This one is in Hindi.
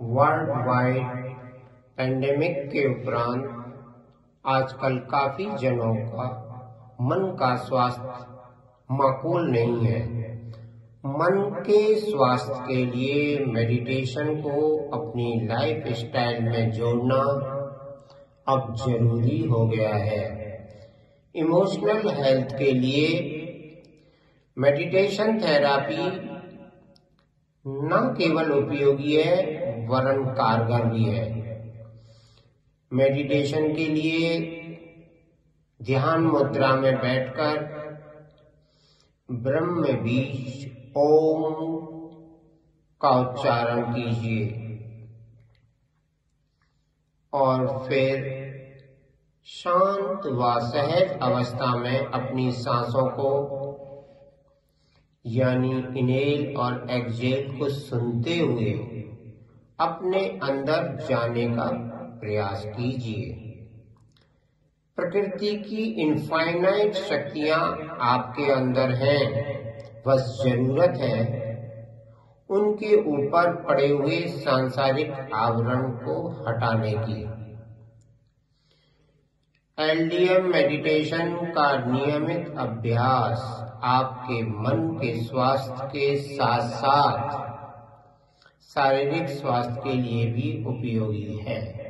वर्ल्ड वाइड पेंडेमिक के उपरांत आजकल काफ़ी जनों का मन का स्वास्थ्य माकूल नहीं है। मन के स्वास्थ्य के लिए मेडिटेशन को अपनी लाइफ स्टाइल में जोड़ना अब ज़रूरी हो गया है। इमोशनल हेल्थ के लिए मेडिटेशन थेरापी न केवल उपयोगी है, वरन कारगर भी है। मेडिटेशन के लिए ध्यान मुद्रा में बैठकर ब्रह्म बीज ओम का उच्चारण कीजिए और फिर शांत व सहज अवस्था में अपनी सांसों को यानी इनेल और एक्जेल को सुनते हुए अपने अंदर जाने का प्रयास कीजिए। प्रकृति की इनफाइनाइट शक्तियाँ आपके अंदर हैं, बस ज़रूरत है उनके ऊपर पड़े हुए सांसारिक आवरण को हटाने की। एलडीएम मेडिटेशन का नियमित अभ्यास आपके मन के स्वास्थ्य के साथ साथ शारीरिक स्वास्थ्य के लिए भी उपयोगी है।